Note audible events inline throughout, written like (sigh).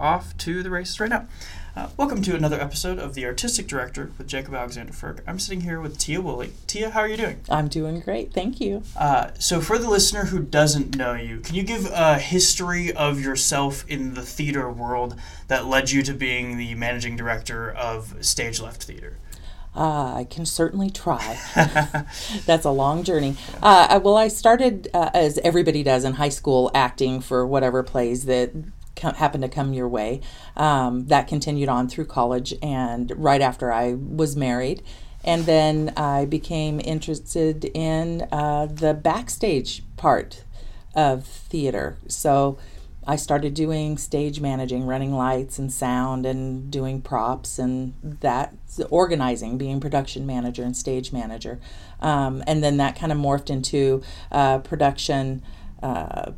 off to the races right now. Uh, welcome to another episode of The Artistic Director with Jacob Alexander Ferg. I'm sitting here with Tia Wooley. Tia, how are you doing? I'm doing great, thank you. Uh, so, for the listener who doesn't know you, can you give a history of yourself in the theater world that led you to being the managing director of Stage Left Theater? Uh, I can certainly try. (laughs) (laughs) That's a long journey. Uh, well, I started, uh, as everybody does in high school, acting for whatever plays that happened to come your way. Um, that continued on through college and right after I was married. And then I became interested in uh, the backstage part of theater. So I started doing stage managing, running lights and sound, and doing props, and that organizing, being production manager and stage manager. Um, and then that kind of morphed into uh, production uh,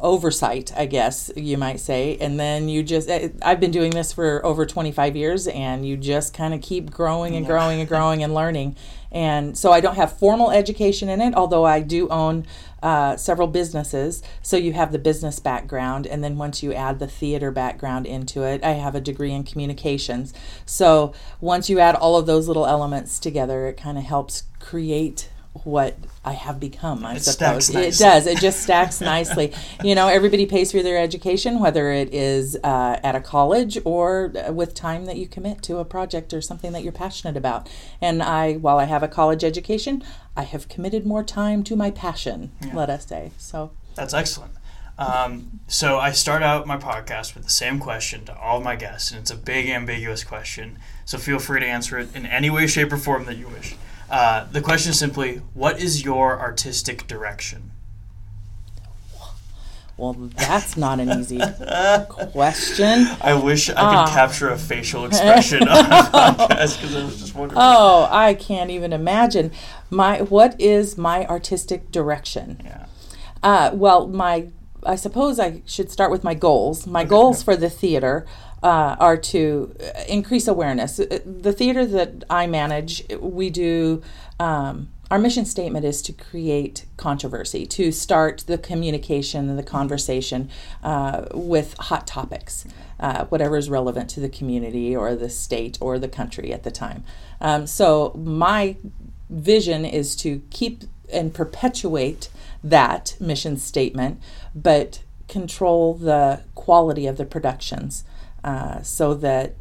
oversight, I guess you might say. And then you just, eh, I've been doing this for over 25 years, and you just kind of keep growing and growing and growing and learning. And so I don't have formal education in it, although I do own uh, several businesses. So you have the business background, and then once you add the theater background into it, I have a degree in communications. So once you add all of those little elements together, it kind of helps create what I have become, I It suppose. It does. It just stacks nicely. (laughs) You know, everybody pays for their education, whether it is uh, at a college or with time that you commit to a project or something that you're passionate about. And I, while I have a college education, I have committed more time to my passion, let us say. So, That's excellent. Um, so I start out my podcast with the same question to all of my guests, and it's a big, ambiguous question. So feel free to answer it in any way, shape, or form that you wish. Uh, the question is simply, what is your artistic direction? well, that's not an easy (laughs) question. I wish I could Ah. capture a facial expression on a (laughs) podcast because it was just wonderful. Oh, I can't even imagine. My what is my artistic direction? Yeah. Uh, well, my I suppose I should start with my goals. My goals for the theater uh, are to uh, increase awareness. Uh, The theater that I manage, we do. Um, our mission statement is to create controversy, to start the communication and the conversation uh, with hot topics, uh, whatever is relevant to the community or the state or the country at the time. Um, so, my vision is to keep and perpetuate that mission statement, but control the quality of the productions uh, so that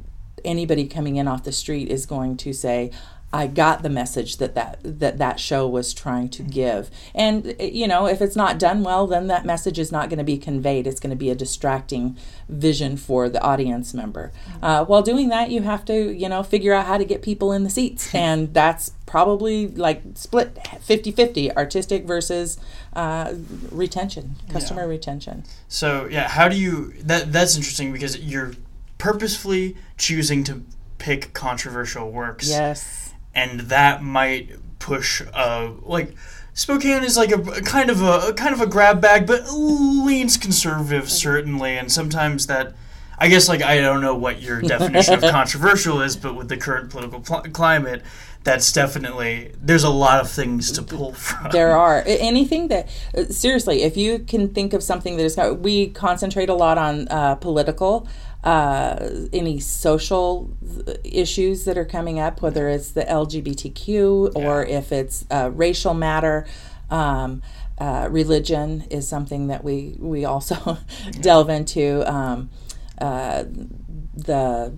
anybody coming in off the street is going to say, I got the message that that, that that show was trying to give. And, you know, if it's not done well, then that message is not going to be conveyed. It's going to be a distracting vision for the audience member. Uh, while doing that, you have to, you know, figure out how to get people in the seats. (laughs) And that's probably like split 50 50 artistic versus uh, retention, customer retention. So yeah, how do you? That that's interesting because you're purposefully choosing to pick controversial works. Yes. and that might push uh like Spokane is like a, a kind of a, a kind of a grab bag, but leans conservative certainly, and sometimes that. I guess like I don't know what your definition of (laughs) controversial is, but with the current political pl- climate, that's definitely there's a lot of things to pull from. There are anything that uh, seriously, if you can think of something that is, we concentrate a lot on uh, political, uh, any social issues that are coming up, whether it's the LGBTQ or if it's uh, racial matter. Um, uh, religion is something that we we also (laughs) delve into. Um, uh, the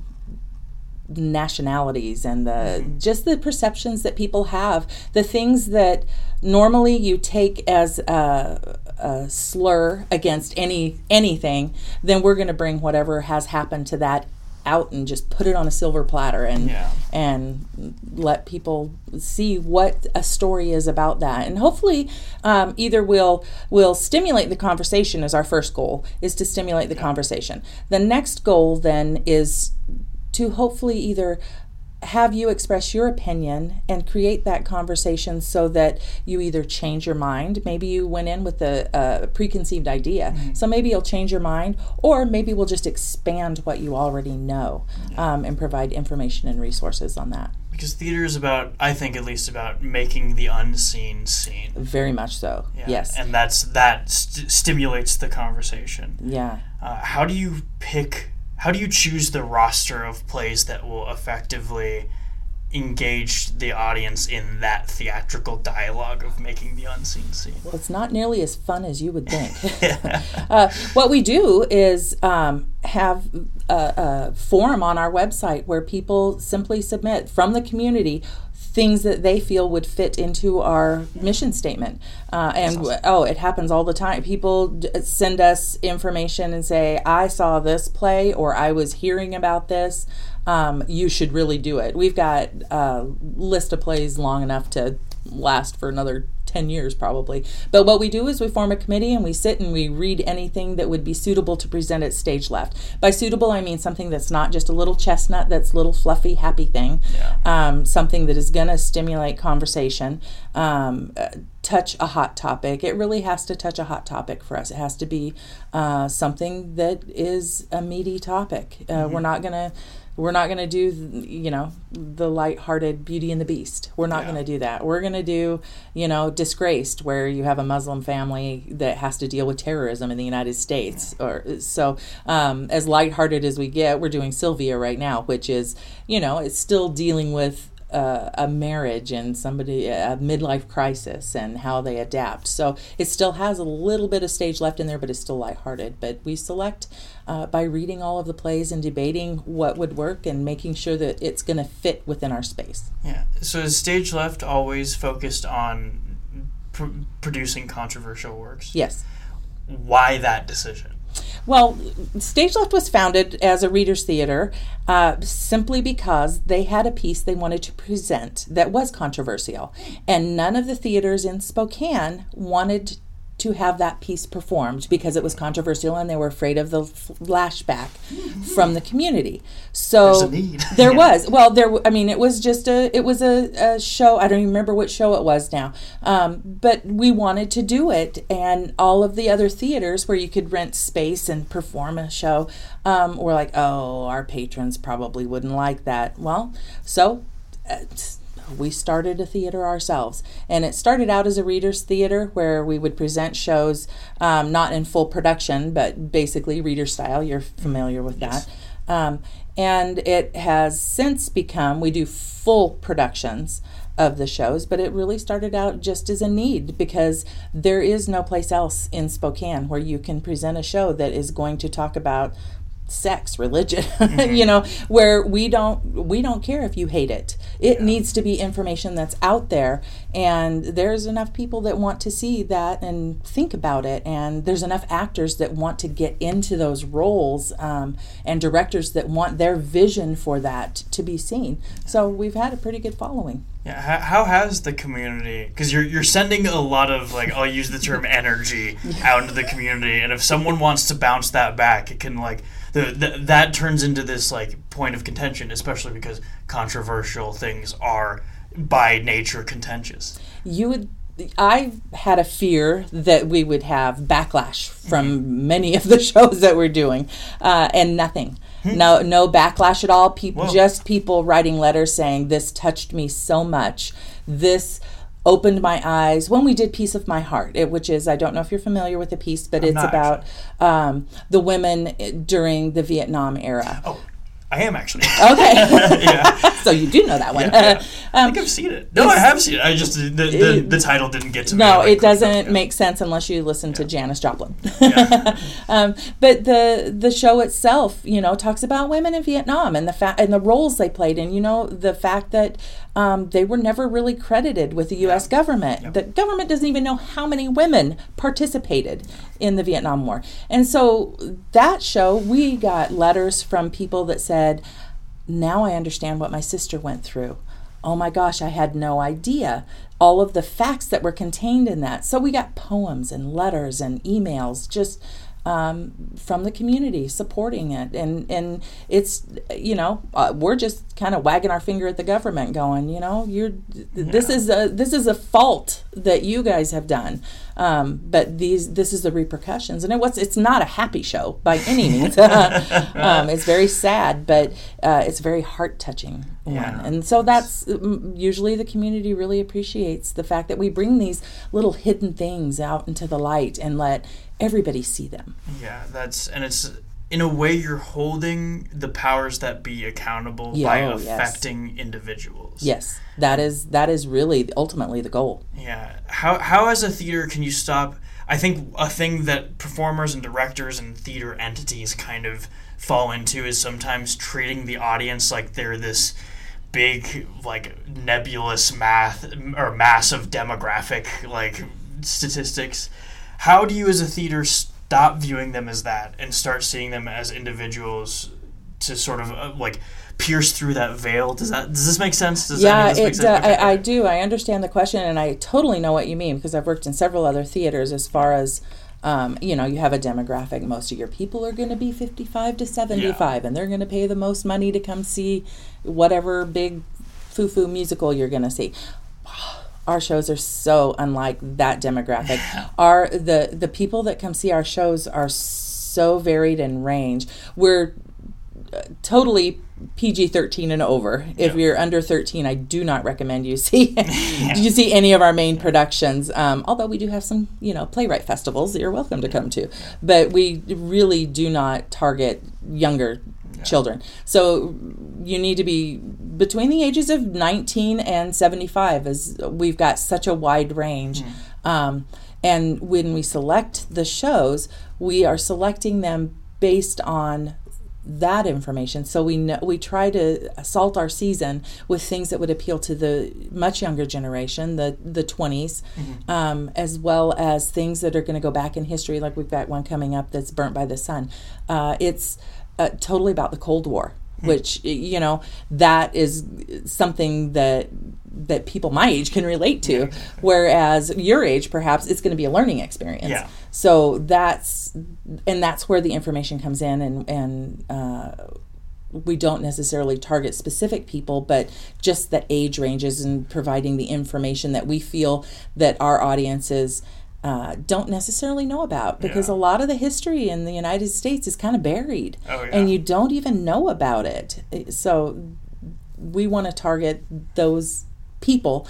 nationalities and the just the perceptions that people have the things that normally you take as a, a slur against any anything then we're going to bring whatever has happened to that out and just put it on a silver platter and Yeah. and let people see what a story is about that. And hopefully um, either we'll will stimulate the conversation as our first goal is to stimulate the conversation. The next goal then is to hopefully either have you express your opinion and create that conversation so that you either change your mind. Maybe you went in with a, a preconceived idea, so maybe you'll change your mind, or maybe we'll just expand what you already know um, and provide information and resources on that. because theater is about, I think at least about making the unseen seen. Very much so. Yeah. Yes. and that's that st- stimulates the conversation. yeah. Uh, how do you pick? How do you choose the roster of plays that will effectively engage the audience in that theatrical dialogue of making the unseen seen? Well, it's not nearly as fun as you would think. (laughs) (laughs) uh, what we do is um, have a, a forum on our website where people simply submit from the community things that they feel would fit into our mission statement. Uh, and oh, it happens all the time. People d- send us information and say, I saw this play or I was hearing about this. Um, you should really do it. We've got a list of plays long enough to last for another 10 years probably. But what we do is we form a committee and we sit and we read anything that would be suitable to present at stage left. By suitable, I mean something that's not just a little chestnut, that's little fluffy, happy thing. Yeah. Um, something that is going to stimulate conversation, um, uh, touch a hot topic. It really has to touch a hot topic for us. It has to be uh, something that is a meaty topic. Uh, We're not going to we're not going to do you know the light-hearted beauty and the beast. We're not Yeah. going to do that. We're going to do you know disgraced where you have a muslim family that has to deal with terrorism in the united states. Or so um, as light-hearted as we get we're doing sylvia right now which is you know it's still dealing with uh, a marriage and somebody a midlife crisis and how they adapt. So it still has a little bit of stage left in there, but it's still lighthearted. But we select uh, by reading all of the plays and debating what would work and making sure that it's going to fit within our space. Yeah. So is Stage Left always focused on pr- producing controversial works? Yes. Why that decision? Well, Stage Left was founded as a readers' theater uh, simply because they had a piece they wanted to present that was controversial. And none of the theaters in Spokane wanted to have that piece performed because it was controversial and they were afraid of the flashback from the community. So a need. (laughs) there Yeah. was well there I mean it was just a it was a, a show I don't even remember what show it was now um, but we wanted to do it and all of the other theaters where you could rent space and perform a show um, were like oh our patrons probably wouldn't like that well so uh, we started a theater ourselves. And it started out as a readers theater where we would present shows um, not in full production but basically reader style. You're familiar with that. Um, and it has since become we do full productions of the shows but it really started out just as a need because there is no place else in spokane where you can present a show that is going to talk about sex religion (laughs) you know where we don't we don't care if you hate it. It needs to be information that's out there and there's enough people that want to see that and think about it and there's enough actors that want to get into those roles um, and directors that want their vision for that to be seen. So we've had a pretty good following. Yeah, how, how has the community? Because you're you're sending a lot of like I'll use the term energy (laughs) out into the community, and if someone wants to bounce that back, it can like the, the that turns into this like point of contention, especially because controversial things are by nature contentious. you would I had a fear that we would have backlash from many of the (laughs) shows that we're doing, uh, and nothing. No, no backlash at all. People, Whoa. just people writing letters saying this touched me so much. This opened my eyes when we did "Piece of My Heart," it, which is I don't know if you're familiar with the piece, but it's not about um, the women during the Vietnam era. Oh, I am actually. Okay, (laughs) yeah, (laughs) so you do know that one. yeah. (laughs) I Um, think I've seen it. No, I have seen it. I just the the, the title didn't get to me. No, it doesn't yeah. make sense unless you listen to Janis Joplin. Um, but the the show itself, you know, talks about women in Vietnam and the fact and the roles they played, and you know the fact that um, they were never really credited with the U.S. government. The government doesn't even know how many women participated in the Vietnam War, and so that show we got letters from people that said, "Now I understand what my sister went through." Oh my gosh, I had no idea all of the facts that were contained in that. So we got poems and letters and emails just um, from the community supporting it, and and it's you know uh, we're just kind of wagging our finger at the government, going you know you're this is a this is a fault that you guys have done, um, but these this is the repercussions, and it was it's not a happy show by any (laughs) means. (laughs) um, it's very sad, but uh, it's very heart touching Yeah. one. And so that's mm, usually the community really appreciates the fact that we bring these little hidden things out into the light and let everybody see them. Yeah, that's and it's in a way you're holding the powers that be accountable Yeah, by oh, yes. affecting individuals. Yes, that is that is really ultimately the goal. Yeah. How how as a theater can you stop I think a thing that performers and directors and theater entities kind of fall into is sometimes treating the audience like they're this big like nebulous math or mass of demographic like statistics. How do you as a theater stop viewing them as that and start seeing them as individuals to sort of uh, like pierce through that veil? Does that does this make sense? Does yeah, any of this make it, sense? uh, Okay. I, I do. I understand the question, and I totally know what you mean because I've worked in several other theaters. As far as um, you know, you have a demographic. Most of your people are going to be fifty-five to seventy-five, and they're going to pay the most money to come see whatever big foo-foo musical you're going to see. Our shows are so unlike that demographic. Our the the people that come see our shows are so varied in range. We're totally PG thirteen and over. If Yeah. you're under thirteen, I do not recommend you (laughs) see (laughs) Do you see any of our main productions. Um, although we do have some, you know, playwright festivals that you're welcome to come to, but we really do not target younger children. So you need to be between the ages of 19 and 75 as we've got such a wide range. Um, and when we select the shows, we are selecting them based on that information. So we know, we try to salt our season with things that would appeal to the much younger generation, the the 20s, um, as well as things that are going to go back in history. Like we've got one coming up that's burnt by the sun. Uh, it's uh, totally about the Cold War, which you know that is something that that people my age can relate to, whereas your age perhaps it's going to be a learning experience. Yeah. So that's and that's where the information comes in, and and uh, we don't necessarily target specific people, but just the age ranges and providing the information that we feel that our audiences. Uh, don't necessarily know about because Yeah. a lot of the history in the United States is kind of buried, Oh, yeah. and you don't even know about it. So we want to target those people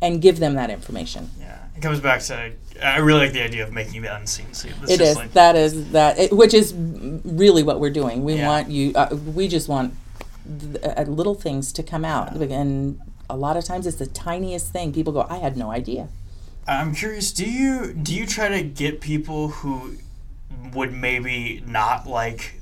and give them that information. Yeah, it comes back to I really like the idea of making the unseen. It's it is like, that is that it, which is really what we're doing. We Yeah. want you. Uh, we just want th- uh, little things to come out, and a lot of times it's the tiniest thing. People go, "I had no idea." I'm curious. Do you do you try to get people who would maybe not like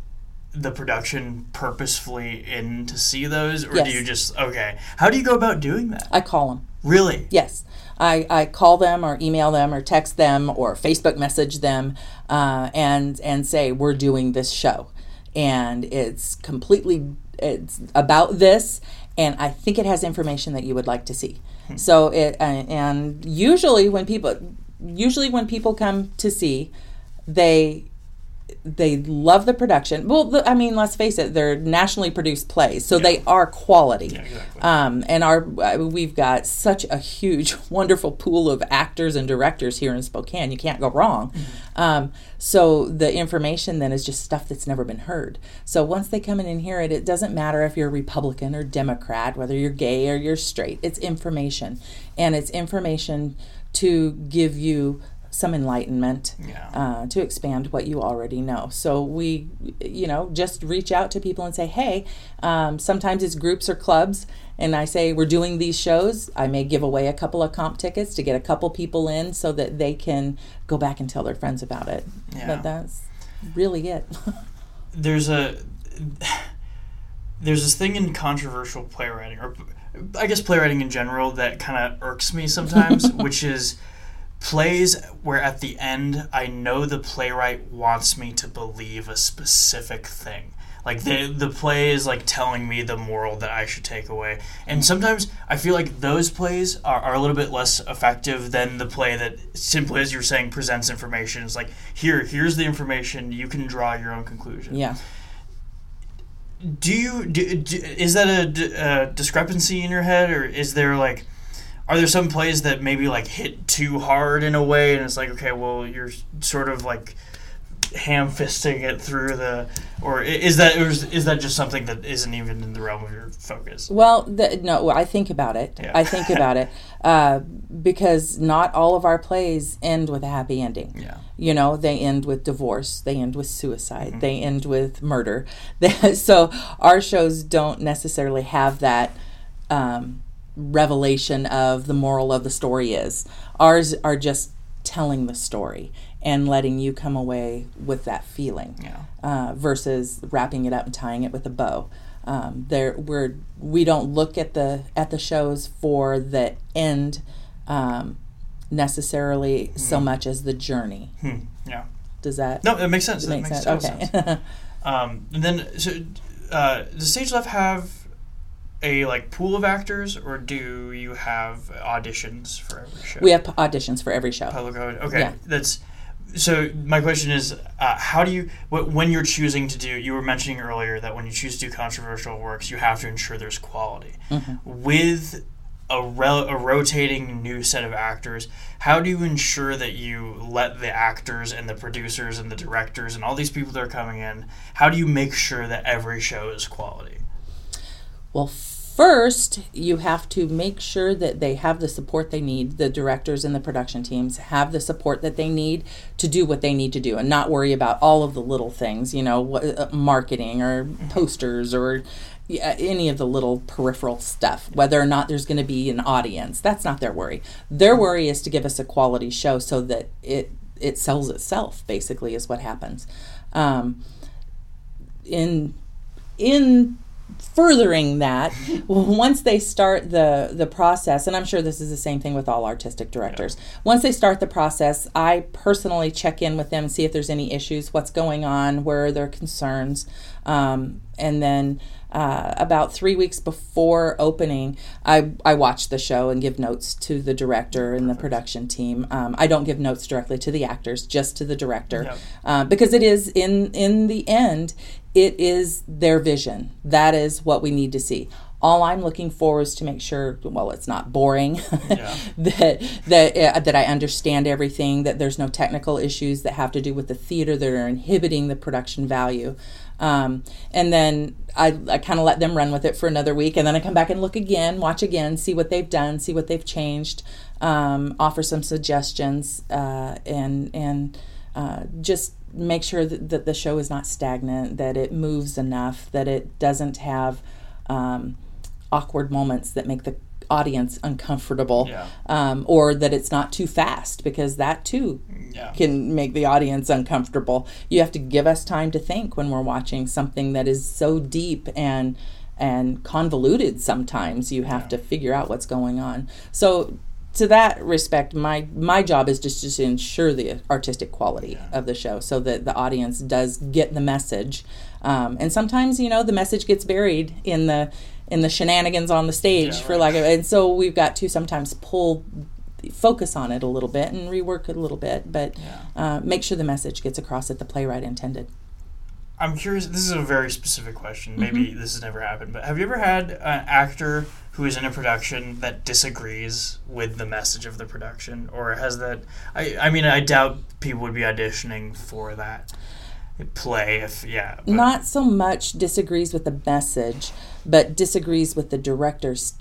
the production purposefully in to see those, or Yes. do you just okay? How do you go about doing that? I call them. Really? Yes. I, I call them or email them or text them or Facebook message them uh, and and say we're doing this show and it's completely it's about this and I think it has information that you would like to see. So it and usually when people usually when people come to see they they love the production. Well, the, I mean, let's face it, they're nationally produced plays, so they are quality. Yeah, exactly. Um, and our we've got such a huge, (laughs) wonderful pool of actors and directors here in Spokane. You can't go wrong. Um, so the information then is just stuff that's never been heard. So once they come in and hear it, it doesn't matter if you're Republican or Democrat, whether you're gay or you're straight. It's information, and it's information to give you some enlightenment Yeah. uh, to expand what you already know. So we, you know, just reach out to people and say, hey, um, sometimes it's groups or clubs, and I say we're doing these shows. I may give away a couple of comp tickets to get a couple people in so that they can go back and tell their friends about it. Yeah. But that's really it. (laughs) there's a there's this thing in controversial playwriting or I guess playwriting in general that kind of irks me sometimes, (laughs) which is plays where at the end I know the playwright wants me to believe a specific thing. Like the the play is like telling me the moral that I should take away. And sometimes I feel like those plays are, are a little bit less effective than the play that simply as you're saying presents information. It's like here, here's the information, you can draw your own conclusion yeah. do you do, do, is that a discrepancy in your head or is there like are there some plays that maybe like hit too hard in a way and it's like okay well you're sort of like ham fisting it through the, or is that or is, is that just something that isn't even in the realm of your focus? Well, the, no, I think about it. Yeah. I think about it (laughs) uh, because not all of our plays end with a happy ending. Yeah. You know, they end with divorce, they end with suicide, Mm-hmm. they end with murder. (laughs) So our shows don't necessarily have that um, revelation of the moral of the story is. Ours are just telling the story and letting you come away with that feeling Yeah. uh, versus wrapping it up and tying it with a bow. Um, there, we're we don't look at the at the shows for the end um, necessarily so much as the journey. Hmm. Yeah. Does that No, it makes sense. That make makes sense? Okay. sense. (laughs) Um, and then, so, uh, does Stage Left have a like pool of actors, or do you have auditions for every show? we have p- auditions for every show. public audition. Okay, Yeah. that's. So my question is, uh, how do you wh- when you're choosing to do? You were mentioning earlier that when you choose to do controversial works, you have to ensure there's quality. Mm-hmm. With a, rel- a rotating new set of actors, how do you ensure that you let the actors and the producers and the directors and all these people that are coming in? How do you make sure that every show is quality? Well, first, you have to make sure that they have the support they need. The directors and the production teams have the support that they need to do what they need to do and not worry about all of the little things, you know, what, uh, marketing or posters or yeah, any of the little peripheral stuff, whether or not there's going to be an audience. That's not their worry. Their worry is to give us a quality show so that it, it sells itself, basically, is what happens. Um, in in furthering that once they start the the process and i'm sure this is the same thing with all artistic directors once they start the process i personally check in with them see if there's any issues what's going on where are their concerns um, and then uh, about three weeks before opening, I, I watch the show and give notes to the director and the production team. Um, I don't give notes directly to the actors, just to the director, Yep. uh, because it is in in the end, it is their vision. That is what we need to see. All I'm looking for is to make sure, well, it's not boring, (laughs) Yeah. that that uh, that I understand everything, that there's no technical issues that have to do with the theater that are inhibiting the production value. Um, and then I, I kind of let them run with it for another week, and then I come back and look again, watch again, see what they've done, see what they've changed, um, offer some suggestions, uh, and and uh, just make sure that, that the show is not stagnant, that it moves enough, that it doesn't have um, awkward moments that make the audience uncomfortable, Yeah. um, or that it's not too fast because that too Yeah. can make the audience uncomfortable. You have to give us time to think when we're watching something that is so deep and and convoluted sometimes you have to figure out what's going on. So to that respect my my job is just, just to ensure the artistic quality of the show so that the audience does get the message um, and sometimes you know the message gets buried in the in the shenanigans on the stage Yeah, for right. lack of and so we've got to sometimes pull focus on it a little bit and rework it a little bit but Yeah. uh, make sure the message gets across that the playwright intended I'm curious. This is a very specific question. Mm-hmm. Maybe this has never happened, but have you ever had an actor who is in a production that disagrees with the message of the production, or has that? I I mean, I doubt people would be auditioning for that play if yeah. But, not so much disagrees with the message but disagrees with the director's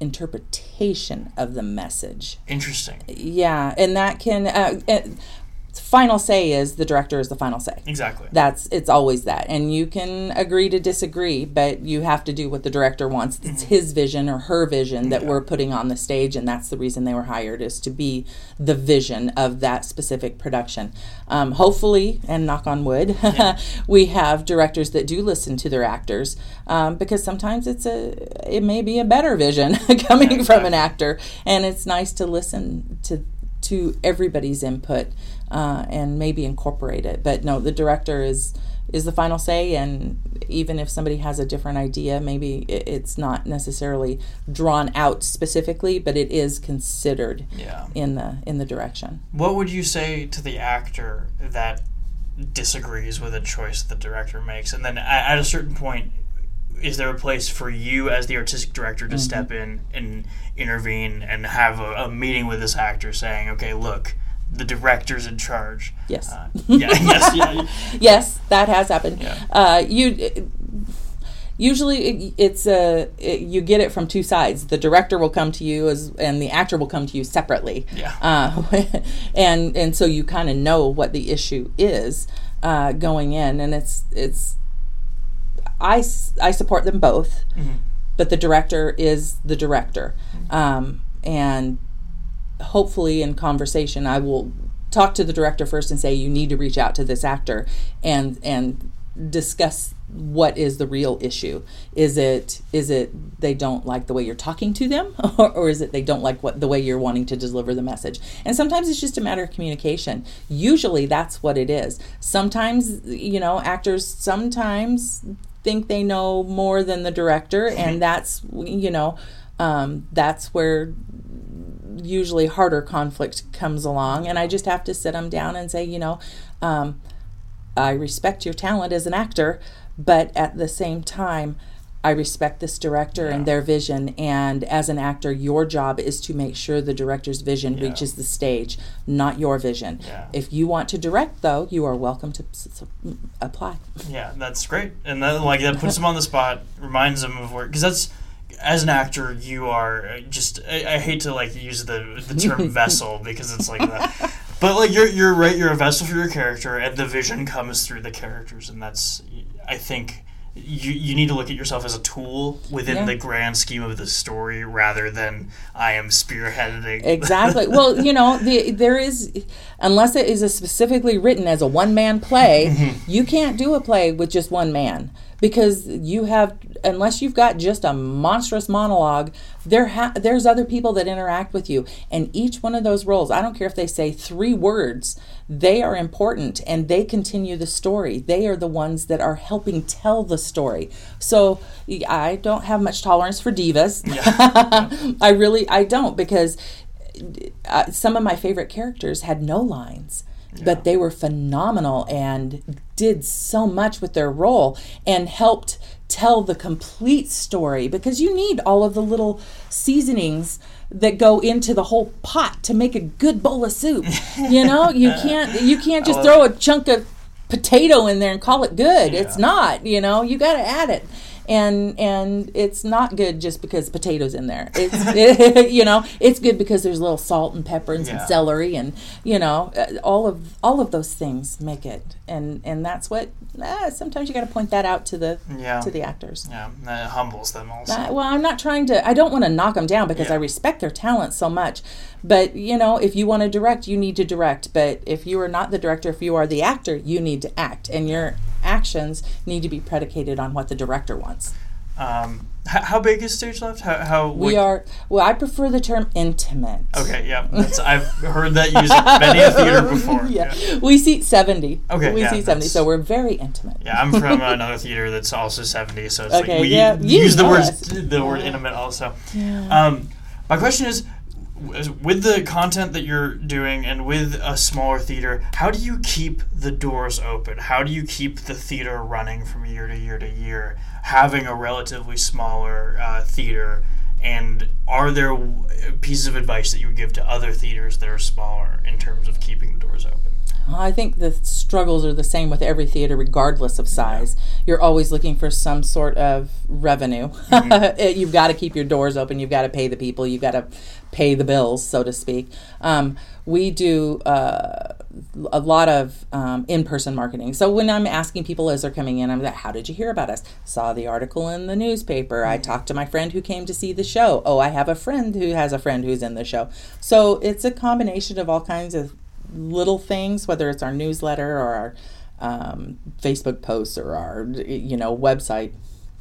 interpretation of the message interesting. yeah and that can uh, uh, final say is the director is the final say. Exactly. that's it's always that. And you can agree to disagree but you have to do what the director wants. It's his vision or her vision that Yeah. we're putting on the stage and that's the reason they were hired is to be the vision of that specific production. Um, hopefully and knock on wood (laughs) we have directors that do listen to their actors um, because sometimes it's a it may be a better vision (laughs) coming Yeah, from an actor. And it's nice to listen to to everybody's input uh, and maybe incorporate it. But no, the director is is the final say, and even if somebody has a different idea, maybe it, it's not necessarily drawn out specifically, but it is considered yeah. in the in the direction. What would you say to the actor that disagrees with a choice the director makes, and then at, at a certain point? Is there a place for you as the artistic director Mm-hmm. to step in and intervene and have a, a meeting with this actor saying, okay, look, the director's in charge. Yes. Uh, yeah. (laughs) yes. Yeah. yes, that has happened. Yeah. Uh, you usually it, it's a it, you get it from two sides. The director will come to you as and the actor will come to you separately. Yeah. Uh, (laughs) and and so you kind of know what the issue is uh, going in, and it's it's I I support them both, Mhm. but the director is the director, um, and hopefully in conversation I will talk to the director first and say you need to reach out to this actor and and discuss what is the real issue. Is it is it they don't like the way you're talking to them (laughs) or, or is it they don't like what the way you're wanting to deliver the message? And sometimes it's just a matter of communication. Usually that's what it is. Sometimes you know actors sometimes think they know more than the director and that's you know um, that's where usually harder conflict comes along and i just have to sit them down and say you know um, i respect your talent as an actor but at the same time i respect this director and their vision and as an actor your job is to make sure the director's vision Yeah. reaches the stage not your vision Yeah. if you want to direct though you are welcome to s- s- apply Yeah, that's great, and that like that puts them on the spot, reminds them of where because that's as an actor you are uh, just I, I hate to like use the the term (laughs) vessel because it's like that, but like you're you're right you're a vessel for your character and the vision comes through the characters and that's I think. You, you need to look at yourself as a tool within Yeah. the grand scheme of the story rather than I am spearheading. exactly (laughs) well you know the, there is unless it is a specifically written as a one-man play you can't do a play with just one man because you have unless you've got just a monstrous monologue there ha- there's other people that interact with you. And each one of those roles i don't care if they say three words they are important and they continue the story. They are the ones that are helping tell the story. So i don't have much tolerance for divas. (laughs) I really i don't because uh, some of my favorite characters had no lines but they were phenomenal and did so much with their role and helped tell the complete story because you need all of the little seasonings that go into the whole pot to make a good bowl of soup. (laughs) You know you can't you can't just love throw a chunk of potato in there and call it good. It's not you know you got to add it and and it's not good just because potatoes in there it's (laughs) you know it's good because there's a little salt and pepper and some Yeah. celery and you know uh, all of all of those things make it and and that's what uh, sometimes you got to point that out to the Yeah. to the actors Yeah, that humbles them also. uh, well, I'm not trying to. I don't want to knock them down because Yeah. I respect their talent so much. But you know, if you want to direct, you need to direct. But if you are not the director, if you are the actor, you need to act, and your actions need to be predicated on what the director wants. Um, h- how big is stage left? How, how We are. Well, I prefer the term intimate. Okay, yeah, (laughs) that's, I've heard that used many a theater (laughs) before. yeah. we seat seventy. Okay, we yeah, seat seventy, so we're very intimate. Yeah, I'm from (laughs) another theater that's also 70, so it's Okay, like we yeah, use the word the word intimate also. Um, my question is, with the content that you're doing and with a smaller theater, how do you keep the doors open? How do you keep the theater running from year to year to year, having a relatively smaller uh, theater? And are there pieces of advice that you would give to other theaters that are smaller in terms of keeping the doors open? I think the struggles are the same with every theater, regardless of size. You're always looking for some sort of revenue. (laughs) you've got to keep your doors open. You've got to pay the people. You've got to pay the bills, so to speak. Um, we do uh, a lot of um, in-person marketing. So when I'm asking people as they're coming in, I'm like, "How did you hear about us?" Saw the article in the newspaper. I talked to my friend who came to see the show. Oh, I have a friend who has a friend who's in the show. So it's a combination of all kinds of little things, whether it's our newsletter or our um, Facebook posts or our you know website.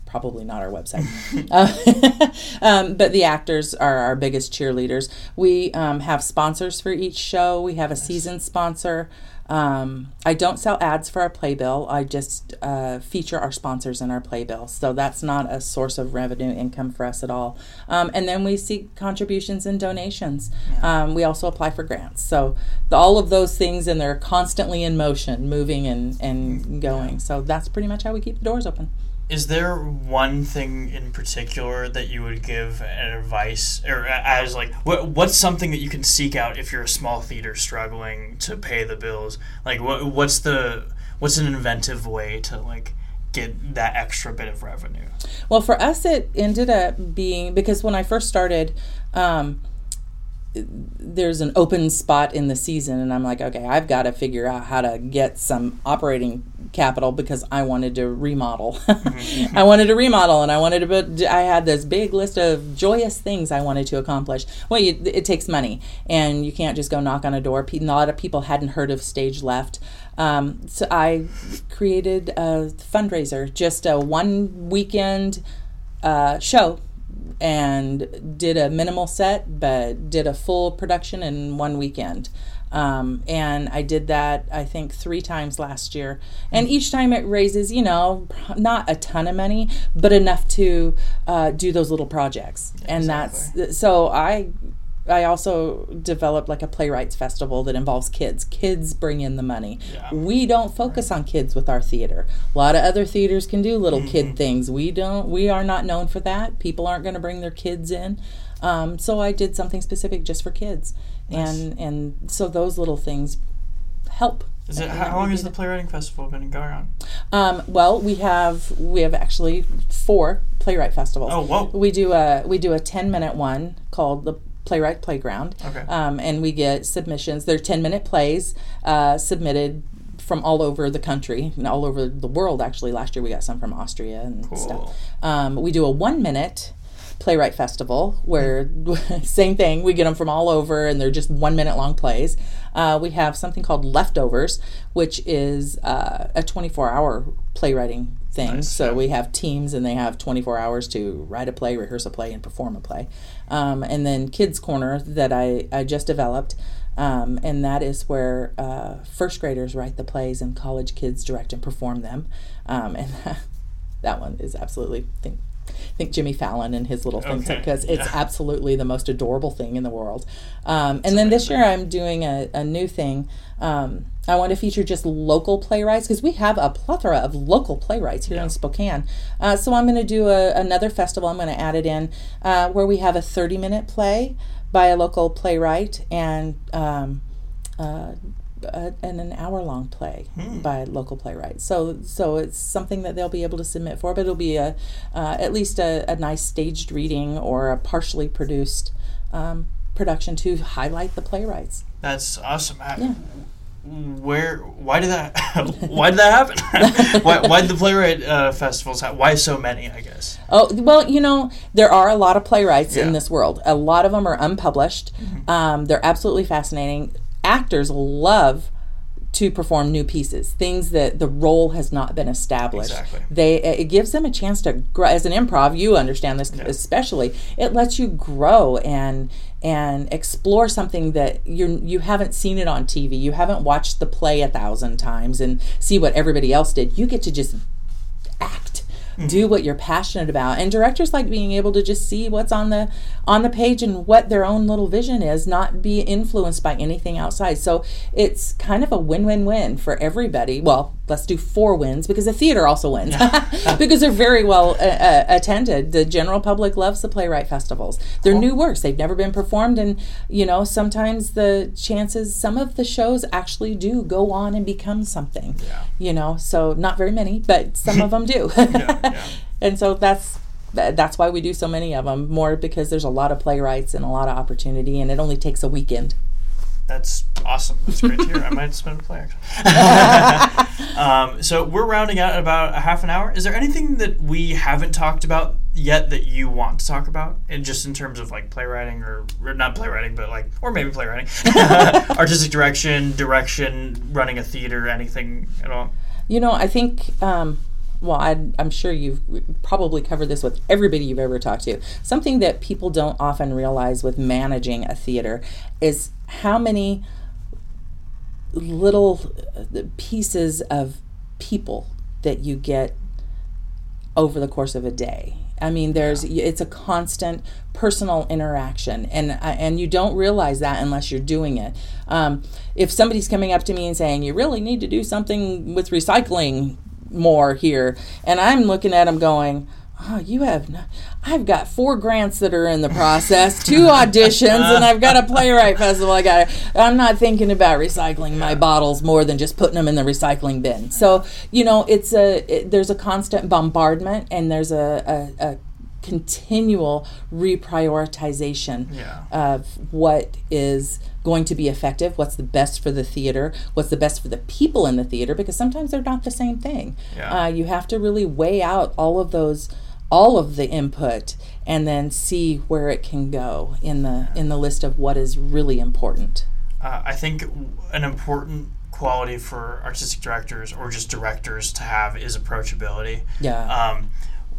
Probably not our website, (laughs) uh, (laughs) um, but the actors are our biggest cheerleaders. We um, have sponsors for each show. We have a season sponsor. Um, I don't sell ads for our playbill. I just uh, feature our sponsors in our playbill. So that's not a source of revenue income for us at all. Um, and then we seek contributions and donations. Um, we also apply for grants. So the, all of those things, and they're constantly in motion, moving and, and going. So that's pretty much how we keep the doors open. Is there one thing in particular that you would give advice, or as like, what what's something that you can seek out if you're a small theater struggling to pay the bills? Like, what what's the what's an inventive way to like get that extra bit of revenue? Well, for us, it ended up being because when I first started. Um, there's an open spot in the season and I'm like, okay, I've got to figure out how to get some operating capital because I wanted to remodel. (laughs) I wanted to remodel and I wanted to put, I had this big list of joyous things I wanted to accomplish. Well, you, it takes money and you can't just go knock on a door. A lot of people hadn't heard of Stage Left. Um, so I created a fundraiser, just a one weekend uh, show and did a minimal set, but did a full production in one weekend. Um, and I did that, I think, three times last year. And each time it raises, you know, not a ton of money, but enough to uh, do those little projects. And that's so I I also developed like a playwrights festival that involves kids. Kids bring in the money. Yeah. We don't focus on kids with our theater. A lot of other theaters can do little mm-hmm. kid things. We don't. We are not known for that. People aren't going to bring their kids in. Um, so I did something specific just for kids, nice. and and so those little things help. Is it how long has the playwriting festival been going on? Um, well, we have we have actually four playwright festivals. Oh, whoa! We do a we do a ten minute one called the Playwright Playground. Okay. Um, and we get submissions. They're 10 minute plays uh, submitted from all over the country and all over the world, actually. Last year we got some from Austria and cool. stuff. Um, we do a one minute playwright festival where (laughs) same thing we get them from all over and they're just one minute long plays uh, we have something called leftovers which is uh, a 24 hour playwriting thing nice, so yeah. we have teams and they have 24 hours to write a play rehearse a play and perform a play um, and then kids corner that i, I just developed um, and that is where uh, first graders write the plays and college kids direct and perform them um, and (laughs) that one is absolutely think think Jimmy Fallon and his little things because okay. it's yeah. absolutely the most adorable thing in the world. Um, and then this year I'm doing a, a new thing. Um, I want to feature just local playwrights because we have a plethora of local playwrights here yeah. in Spokane. Uh, so I'm going to do a, another festival. I'm going to add it in uh, where we have a 30 minute play by a local playwright and um, uh, a, and an hour long play hmm. by local playwrights. So so it's something that they'll be able to submit for, but it'll be a uh, at least a, a, nice staged reading or a partially produced um, production to highlight the playwrights. That's awesome. Yeah. Where? Why did that? (laughs) why did that happen? (laughs) why? Why did the playwright uh, festivals? Have, why so many? I guess. Oh well, you know there are a lot of playwrights yeah. in this world. A lot of them are unpublished. Mm-hmm. Um, they're absolutely fascinating actors love to perform new pieces, things that the role has not been established. Exactly. They it gives them a chance to grow. As an improv, you understand this yeah. especially. It lets you grow and and explore something that you you haven't seen it on TV. You haven't watched the play a thousand times and see what everybody else did. You get to just act mm-hmm. do what you're passionate about. And directors like being able to just see what's on the on the page and what their own little vision is not be influenced by anything outside. So it's kind of a win-win-win for everybody. Well let's do four wins because the theater also wins. (laughs) Because they're very well uh, uh, attended. The general public loves the playwright festivals. They're cool. new works. They've never been performed. And you know sometimes the chances some of the shows actually do go on and become something yeah. you know? So not very many but some of (laughs) them do. Yeah, yeah. (laughs) and so that's that's why we do so many of them more because there's a lot of playwrights and a lot of opportunity and it only takes a weekend that's awesome. That's great to hear. I might spend a play actually. (laughs) um, so we're rounding out about a half an hour. Is there anything that we haven't talked about yet that you want to talk about, and just in terms of like playwriting or, or not playwriting, but like or maybe playwriting, (laughs) artistic direction, direction, running a theater, anything at all? You know, I think. Um, well, I, am sure you've probably covered this with everybody you've ever talked to. Something that people don't often realize with managing a theater is how many little uh, pieces of people that you get over the course of a day. I mean, there's it's a constant personal interaction, and uh, and you don't realize that unless you're doing it. Um, if somebody's coming up to me and saying you really need to do something with recycling, more here. And I'm looking at them going, oh, you have, I've got four grants that are in the process, two (laughs) auditions, and I've got a playwright festival. I got, (laughs) I'm not thinking about recycling my bottles more than just putting them in the recycling bin. So, you know, it's a, it, there's a constant bombardment and there's a, a, a continual reprioritization Yeah. of what is going to be effective, what's the best for the theater, what's the best for the people in the theater, because sometimes they're not the same thing. Yeah. Uh, you have to really weigh out all of those, all of the input, and then see where it can go in the in the list of what is really important. Uh, I think an important quality for artistic directors or just directors to have is approachability. Yeah. Um,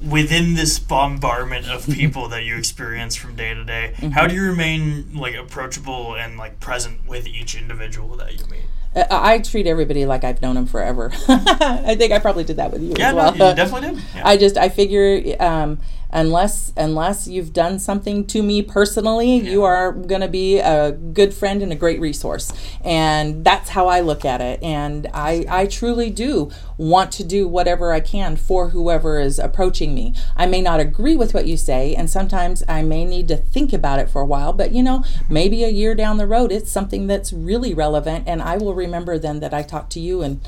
within this bombardment of (laughs) people that you experience from day to day, how do you remain like approachable and like present with each individual that you meet? I I treat everybody like I've known them forever. (laughs) I think I probably did that with you Yeah, as no, well. you definitely did. (laughs) Yeah. I just I figure um, unless unless you've done something to me personally, you are going to be a good friend and a great resource, and that's how I look at it. And I I truly do want to do whatever I can for whoever is approaching me. I may not agree with what you say, and sometimes I may need to think about it for a while. But you know, maybe a year down the road, it's something that's really relevant, and I will remember then that I talked to you and.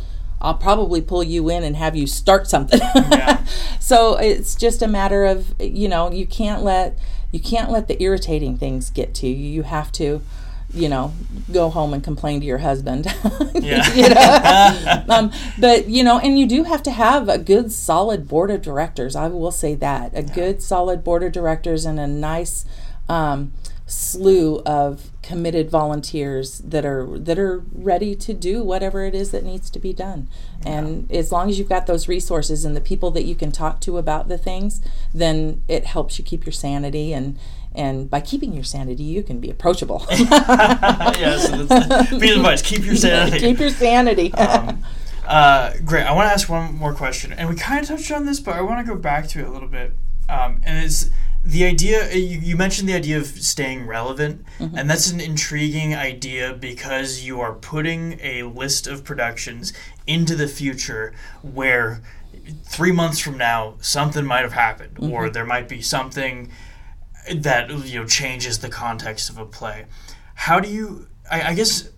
I'll probably pull you in and have you start something. Yeah. (laughs) so it's just a matter of you know you can't let you can't let the irritating things get to you. You have to you know go home and complain to your husband. (laughs) Yeah. (laughs) um, but you know, and you do have to have a good solid board of directors. I will say that a good solid board of directors and a nice. Um, slew of committed volunteers that are that are ready to do whatever it is that needs to be done. And as long as you've got those resources and the people that you can talk to about the things, then it helps you keep your sanity and and by keeping your sanity, you can be approachable. (laughs) yeah, that's the advice. Keep your sanity. keep your sanity. um, uh, great. I want to ask one more question, and we kind of touched on this, but I want to go back to it a little bit. Um, and it's the idea. uh, You, you mentioned the idea of staying relevant, and that's an intriguing idea because you are putting a list of productions into the future where three months from now something might have happened, or there might be something that you know changes the context of a play. How do you? I, I guess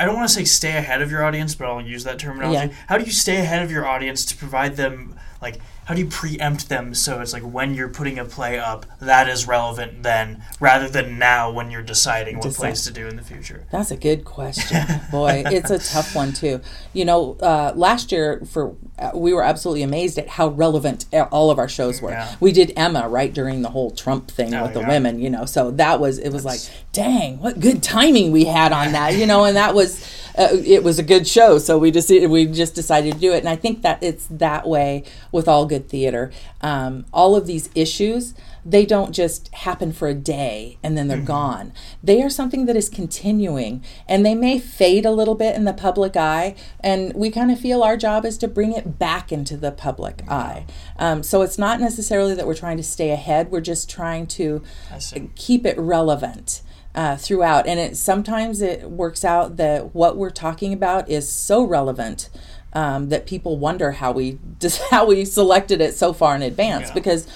I don't want to say stay ahead of your audience, but I'll use that terminology. Yeah. How do you stay ahead of your audience to provide them like? How do you preempt them so it's like when you're putting a play up, that is relevant then, rather than now when you're deciding what Decide. plays to do in the future? That's a good question. (laughs) Boy, it's a tough one too. You know, uh, last year for uh, we were absolutely amazed at how relevant all of our shows were. Yeah. We did Emma right during the whole Trump thing Oh, with the yeah. women, you know. So that was it was like, dang, what good timing we had on that, you know, and that was uh, it was a good show. So we just we just decided to do it, and I think that it's that way with all good theater. Um, all of these issues they don't just happen for a day and then they're gone. They are something that is continuing and they may fade a little bit in the public eye. And we kind of feel our job is to bring it back into the public eye. Um, so it's not necessarily that we're trying to stay ahead, we're just trying to keep it relevant. Uh, throughout, and it sometimes it works out that what we're talking about is so relevant um, that people wonder how we (laughs) just how we selected it so far in advance Yeah. because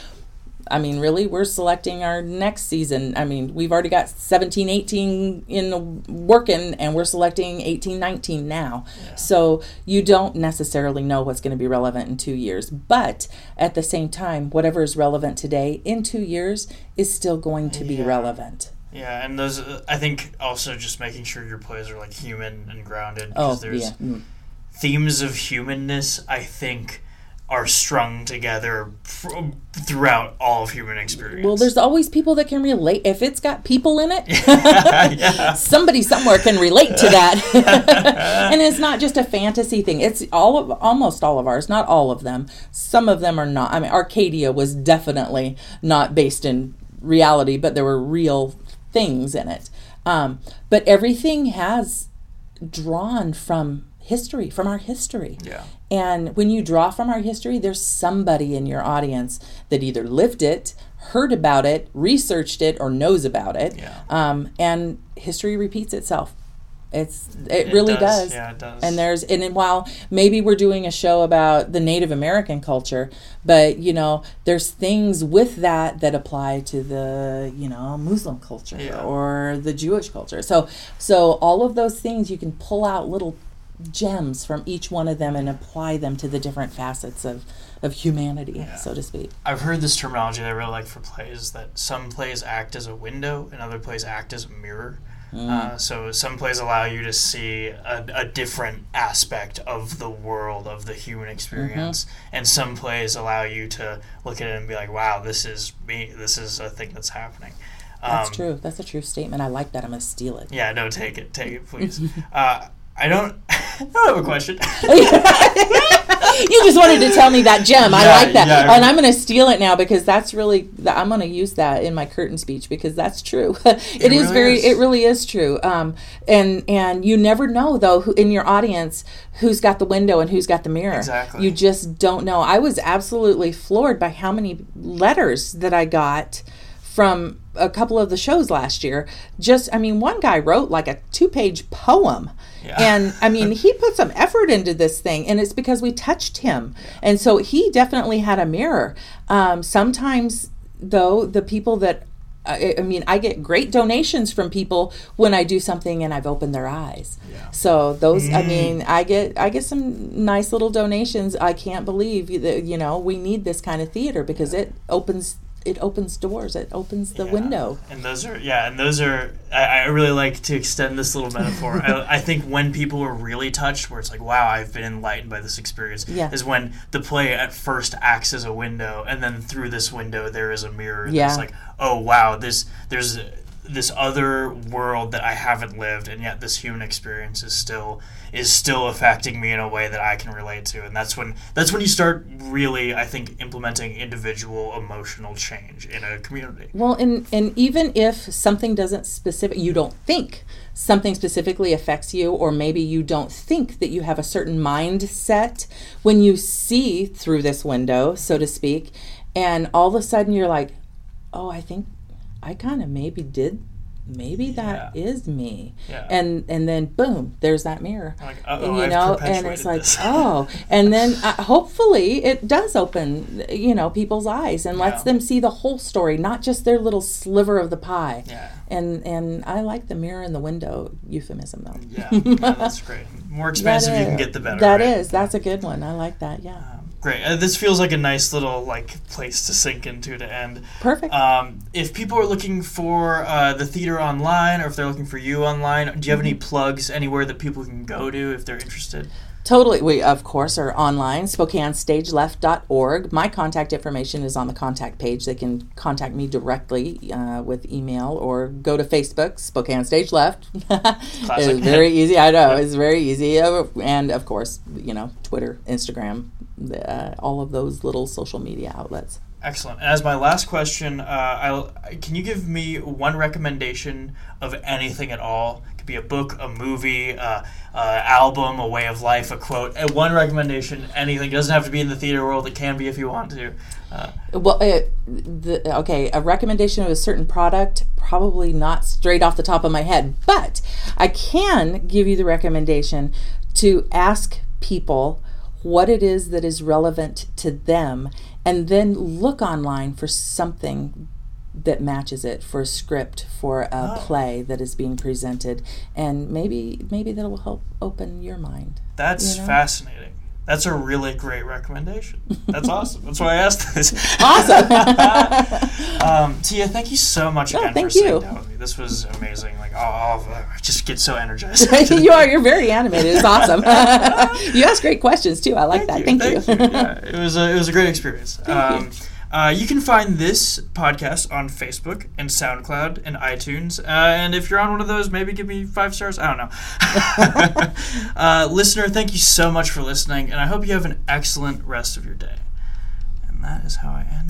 I mean, really, we're selecting our next season. I mean, we've already got 17, 18 in working, and we're selecting 18, 19 now. So you don't necessarily know what's going to be relevant in two years. But at the same time, whatever is relevant today in two years is still going to be Yeah. relevant. Yeah, and those uh, I think also just making sure your plays are like human and grounded Oh, there's yeah. Mm. themes of humanness. I think are strung together fr- throughout all of human experience. Well, there's always people that can relate. If it's got people in it, (laughs) yeah. somebody somewhere can relate to that. (laughs) and it's not just a fantasy thing. It's all of almost all of ours, not all of them. Some of them are not. I mean, Arcadia was definitely not based in reality, but there were real things in it. Um, but everything has drawn from history, from our history. Yeah. And when you draw from our history, there's somebody in your audience that either lived it, heard about it, researched it, or knows about it. Yeah. Um, and history repeats itself. It's it, really does. Yeah, it does. And there's and then while maybe we're doing a show about the Native American culture, but you know, there's things with that that apply to the, you know, Muslim culture Yeah. or the Jewish culture. So so all of those things you can pull out little gems from each one of them and apply them to the different facets of of humanity, Yeah. so to speak. I've heard this terminology that I really like for plays that some plays act as a window and other plays act as a mirror. Mm. Uh, so some plays allow you to see a, a different aspect of the world of the human experience, Mm-hmm. and some plays allow you to look at it and be like, "Wow, this is me. This is a thing that's happening." That's Um, true. That's a true statement. I like that. I'm gonna steal it. Yeah, no, take it, take it, please. (laughs) uh, I don't. (laughs) I don't have a question. (laughs) you just wanted to tell me that gem. I like that, yeah. and I'm going to steal it now because that's really. I'm going to use that in my curtain speech because that's true. (laughs) it is really very. is. It really is true. Um, and and you never know though who in your audience who's got the window and who's got the mirror. Exactly. You just don't know. I was absolutely floored by how many letters that I got from a couple of the shows last year. Just, I mean, one guy wrote like a two page poem. Yeah. And I (laughs) mean, he put some effort into this thing, and it's because we touched him. And so he definitely had a mirror. Um, sometimes, though, the people that I, I mean, I get great donations from people when I do something and I've opened their eyes. Yeah. So those, I mean, I get I get some nice little donations. I can't believe that you know we need this kind of theater because it opens it opens doors. It opens the Yeah. window. And those are yeah, and those are I, I really like to extend this little metaphor. I, (laughs) I think when people are really touched, where it's like, wow, I've been enlightened by this experience, Yeah. is when the play at first acts as a window, and then through this window there is a mirror. Yeah. That's like, oh wow, this there's this other world that I haven't lived, and yet this human experience is still is still affecting me in a way that I can relate to, and that's when that's when you start really, I think, implementing individual emotional change in a community. Well, and and even if something doesn't specific, you don't think something specifically affects you, or maybe you don't think that you have a certain mindset when you see through this window, so to speak, and all of a sudden you're like, oh, I think I kind of maybe did. Maybe that is me, Yeah. and and then boom, there's that mirror, Like, uh-oh, you I've know, and it's like, this. (laughs) oh, and then uh, (laughs) hopefully it does open, you know, people's eyes and lets Yeah. them see the whole story, not just their little sliver of the pie. Yeah. And and I like the mirror in the window euphemism though. Yeah, yeah, that's (laughs) great. More expensive you can get, the better. That right? is, that's a good one. I like that. Yeah, Um, great. Uh, this feels like a nice little like place to sink into to end. perfect. Um, if people are looking for uh, the theater online, or if they're looking for you online, do you have any plugs anywhere that people can go to if they're interested? Totally. We, of course, are online, SpokaneStageLeft.org. My contact information is on the contact page. They can contact me directly uh, with email or go to Facebook, Spokane Stage Left. (laughs) it's very easy. I know. (laughs) It's very easy. Uh, And, of course, you know, Twitter, Instagram, uh, all of those little social media outlets. Excellent. And as my last question, uh, I'll, can you give me one recommendation of anything at all? It could be a book, a movie, uh, uh, album, a way of life, a quote. Uh, one recommendation, anything. It doesn't have to be in the theater world. It can be if you want to. Uh, Well, uh, the, okay, a recommendation of a certain product, probably not straight off the top of my head, but I can give you the recommendation to ask people what it is that is relevant to them and then look online for something that matches it for a script for a Oh. play that is being presented and maybe maybe that will help open your mind that's You know? fascinating. That's a really great recommendation. That's awesome. That's why I asked this. awesome (laughs) um, Tia, thank you so much again thank for sitting you. down with me. This was amazing. Like, oh, oh, I just get so energized. (laughs) you are. You're very animated. It's awesome. (laughs) you ask great questions too. I like that. Thank you. yeah, it was a, it was a great experience. um, Uh, you can find this podcast on Facebook and SoundCloud and iTunes. Uh, and if you're on one of those, maybe give me five stars. I don't know. (laughs) (laughs) uh, listener, thank you so much for listening, and I hope you have an excellent rest of your day. And that is how I end.